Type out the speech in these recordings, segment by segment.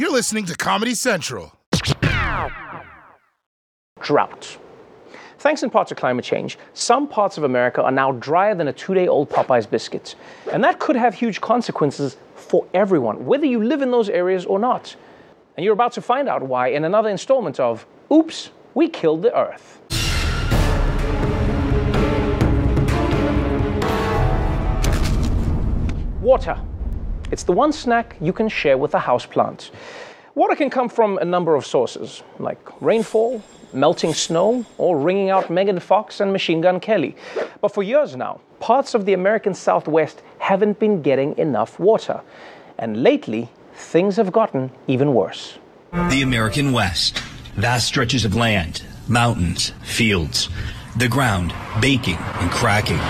You're listening to Comedy Central. Drought. Thanks in part to climate change, some parts of America are now drier than a two day old Popeye's biscuit. And that could have huge consequences for everyone, whether you live in those areas or not. And you're about to find out why in another installment of Oops, We Killed the Earth. Water. It's the one snack you can share with a houseplant. Water can come from a number of sources, like rainfall, melting snow, or wringing out Megan Fox and Machine Gun Kelly. But for years now, parts of the American Southwest haven't been getting enough water. And lately, things have gotten even worse. The American West. Vast stretches of land, mountains, fields. The ground baking and cracking.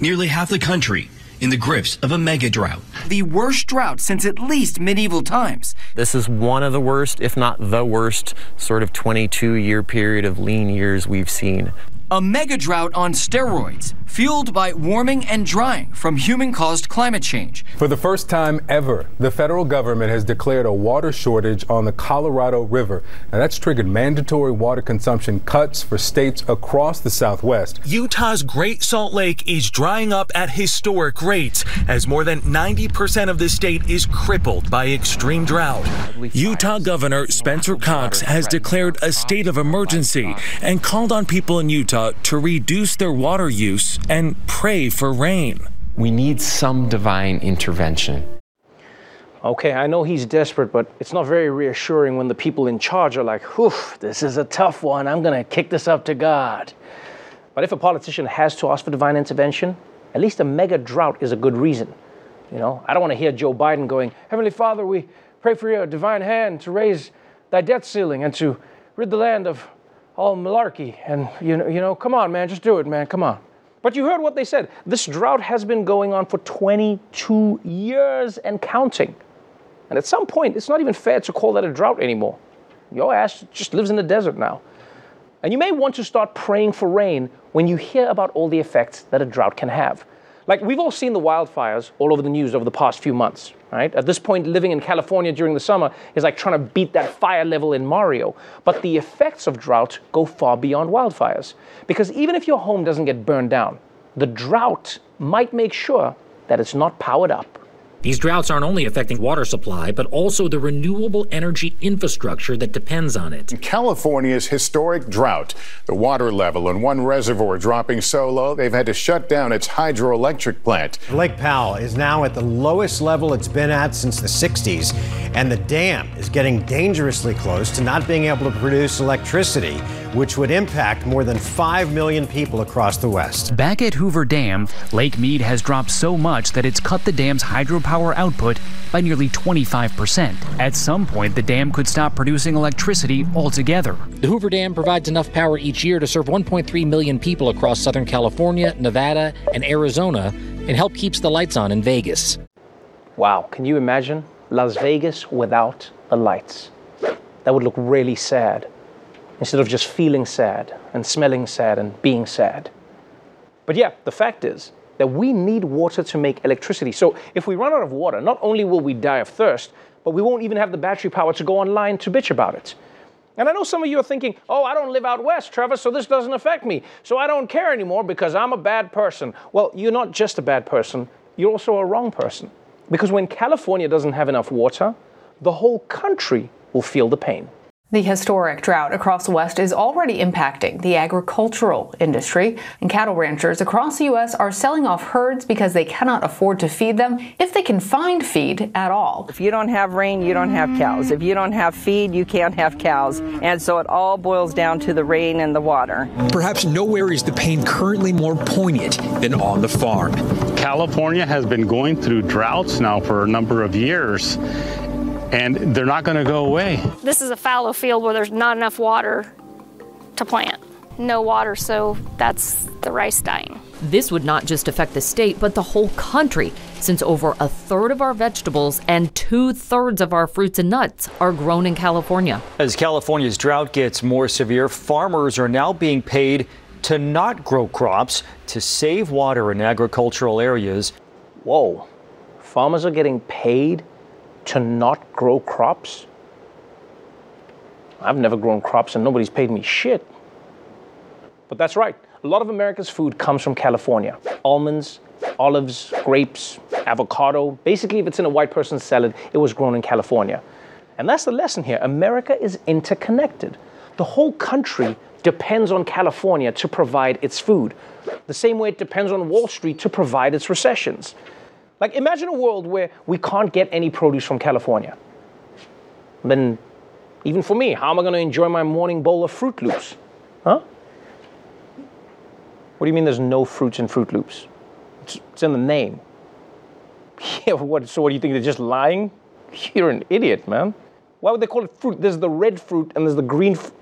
Nearly half the country in the grips of a mega drought. The worst drought since at least medieval times. This is one of the worst, if not the worst, sort of 22 year period of lean years we've seen. A mega drought on steroids, fueled by warming and drying from human caused climate change. For the first time ever, the federal government has declared a water shortage on the Colorado River. Now, that's triggered mandatory water consumption cuts for states across the Southwest. Utah's Great Salt Lake is drying up at historic rates as more than 90% of the state is crippled by extreme drought. Utah Governor Spencer Cox has declared a state of emergency and called on people in Utah to reduce their water use and pray for rain. We need some divine intervention. Okay, I know he's desperate, but it's not very reassuring when the people in charge are like, whew, this is a tough one. I'm going to kick this up to God. But if a politician has to ask for divine intervention, at least a mega drought is a good reason. You know, I don't want to hear Joe Biden going, Heavenly Father, we pray for your divine hand to raise thy debt ceiling and to rid the land of all malarkey. And, you know, you know, come on, man, just do it, man, come on. But you heard what they said. This drought has been going on for 22 years and counting. And at some point, it's not even fair to call that a drought anymore. Your ass just lives in the desert now. And you may want to start praying for rain when you hear about all the effects that a drought can have. Like we've all seen the wildfires all over the news over the past few months, right? At this point, living in California during the summer is like trying to beat that fire level in Mario. But the effects of drought go far beyond wildfires. Because even if your home doesn't get burned down, the drought might make sure that it's not powered up. These droughts aren't only affecting water supply, but also the renewable energy infrastructure that depends on it. California's historic drought, the water level in one reservoir dropping so low they've had to shut down its hydroelectric plant. Lake Powell is now at the lowest level it's been at since the 60s, and the dam is getting dangerously close to not being able to produce electricity, which would impact more than 5 million people across the West. Back at Hoover Dam, Lake Mead has dropped so much that it's cut the dam's hydropower output by nearly 25%. At some point, the dam could stop producing electricity altogether. The Hoover Dam provides enough power each year to serve 1.3 million people across Southern California, Nevada, and Arizona, and help keeps the lights on in Vegas. Wow, can you imagine Las Vegas without the lights? That would look really sad. Instead of just feeling sad and smelling sad and being sad. But yeah, the fact is, that we need water to make electricity. So if we run out of water, not only will we die of thirst, but we won't even have the battery power to go online to bitch about it. And I know some of you are thinking, oh, I don't live out west, Trevor, so this doesn't affect me. So I don't care anymore because I'm a bad person. Well, you're not just a bad person, you're also a wrong person. Because when California doesn't have enough water, the whole country will feel the pain. The historic drought across the West is already impacting the agricultural industry, and cattle ranchers across the U.S. are selling off herds because they cannot afford to feed them if they can find feed at all. If you don't have rain, you don't have cows. If you don't have feed, you can't have cows. And so it all boils down to the rain and the water. Perhaps nowhere is the pain currently more poignant than on the farm. California has been going through droughts now for a number of years and they're not going to go away. This is a fallow field where there's not enough water to plant. No water, so that's the rice dying. This would not just affect the state, but the whole country, since over a third of our vegetables and two thirds of our fruits and nuts are grown in California. As California's drought gets more severe, farmers are now being paid to not grow crops to save water in agricultural areas. Whoa, farmers are getting paid to not grow crops? I've never grown crops and nobody's paid me shit. But that's right. A lot of America's food comes from California. Almonds, olives, grapes, avocado. Basically, if it's in a white person's salad, it was grown in California. And that's the lesson here. America is interconnected. The whole country depends on California to provide its food, the same way it depends on Wall Street to provide its recessions. Like, imagine a world where we can't get any produce from California. Then, even for me, how am I going to enjoy my morning bowl of Froot Loops? Huh? What do you mean there's no fruits in Froot Loops? It's, it's in the name. Yeah, what, so what do you think? They're just lying? You're an idiot, man. Why would they call it fruit? There's the red fruit and there's the green fruit.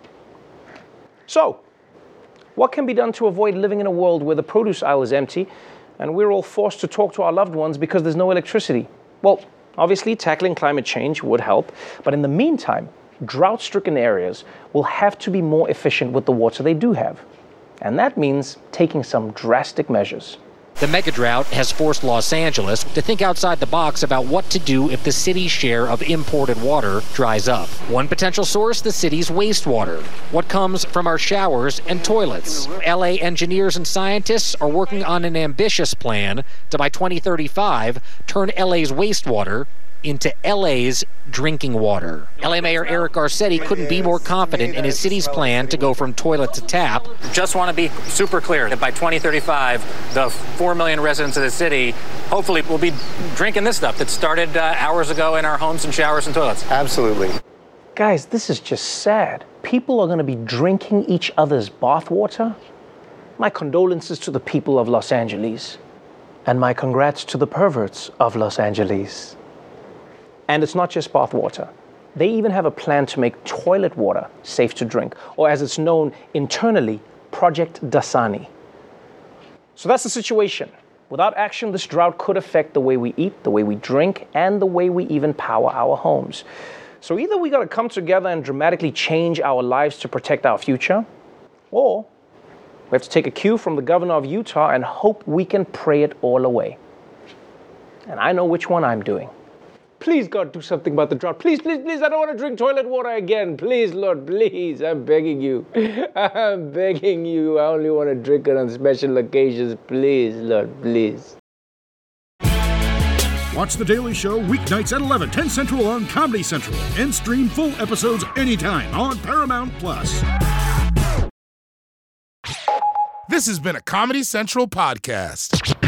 So, what can be done to avoid living in a world where the produce aisle is empty and we're all forced to talk to our loved ones because there's no electricity? Well, obviously, tackling climate change would help, but in the meantime, drought stricken areas will have to be more efficient with the water they do have. And that means taking some drastic measures. The megadrought has forced Los Angeles to think outside the box about what to do if the city's share of imported water dries up. One potential source, the city's wastewater. What comes from our showers and toilets. LA engineers and scientists are working on an ambitious plan to, by 2035, turn LA's wastewater into LA's drinking water. LA Mayor Eric Garcetti couldn't be more confident in his city's plan to go from toilet to tap. Just want to be super clear that by 2035, the 4 million residents of the city hopefully will be drinking this stuff that started uh, hours ago in our homes and showers and toilets. Absolutely. Guys, this is just sad. People are going to be drinking each other's bathwater. My condolences to the people of Los Angeles. And my congrats to the perverts of Los Angeles. And it's not just bath water. They even have a plan to make toilet water safe to drink, or as it's known internally, Project Dasani. So that's the situation. Without action, this drought could affect the way we eat, the way we drink, and the way we even power our homes. So either we got to come together and dramatically change our lives to protect our future, or we have to take a cue from the governor of Utah and hope we can pray it all away. And I know which one I'm doing. Please, God, do something about the drought. Please, please, please. I don't want to drink toilet water again. Please, Lord, please. I'm begging you. I'm begging you. I only want to drink it on special occasions. Please, Lord, please. Watch The Daily Show weeknights at 11, 10 Central on Comedy Central, and stream full episodes anytime on Paramount Plus. This has been a Comedy Central podcast.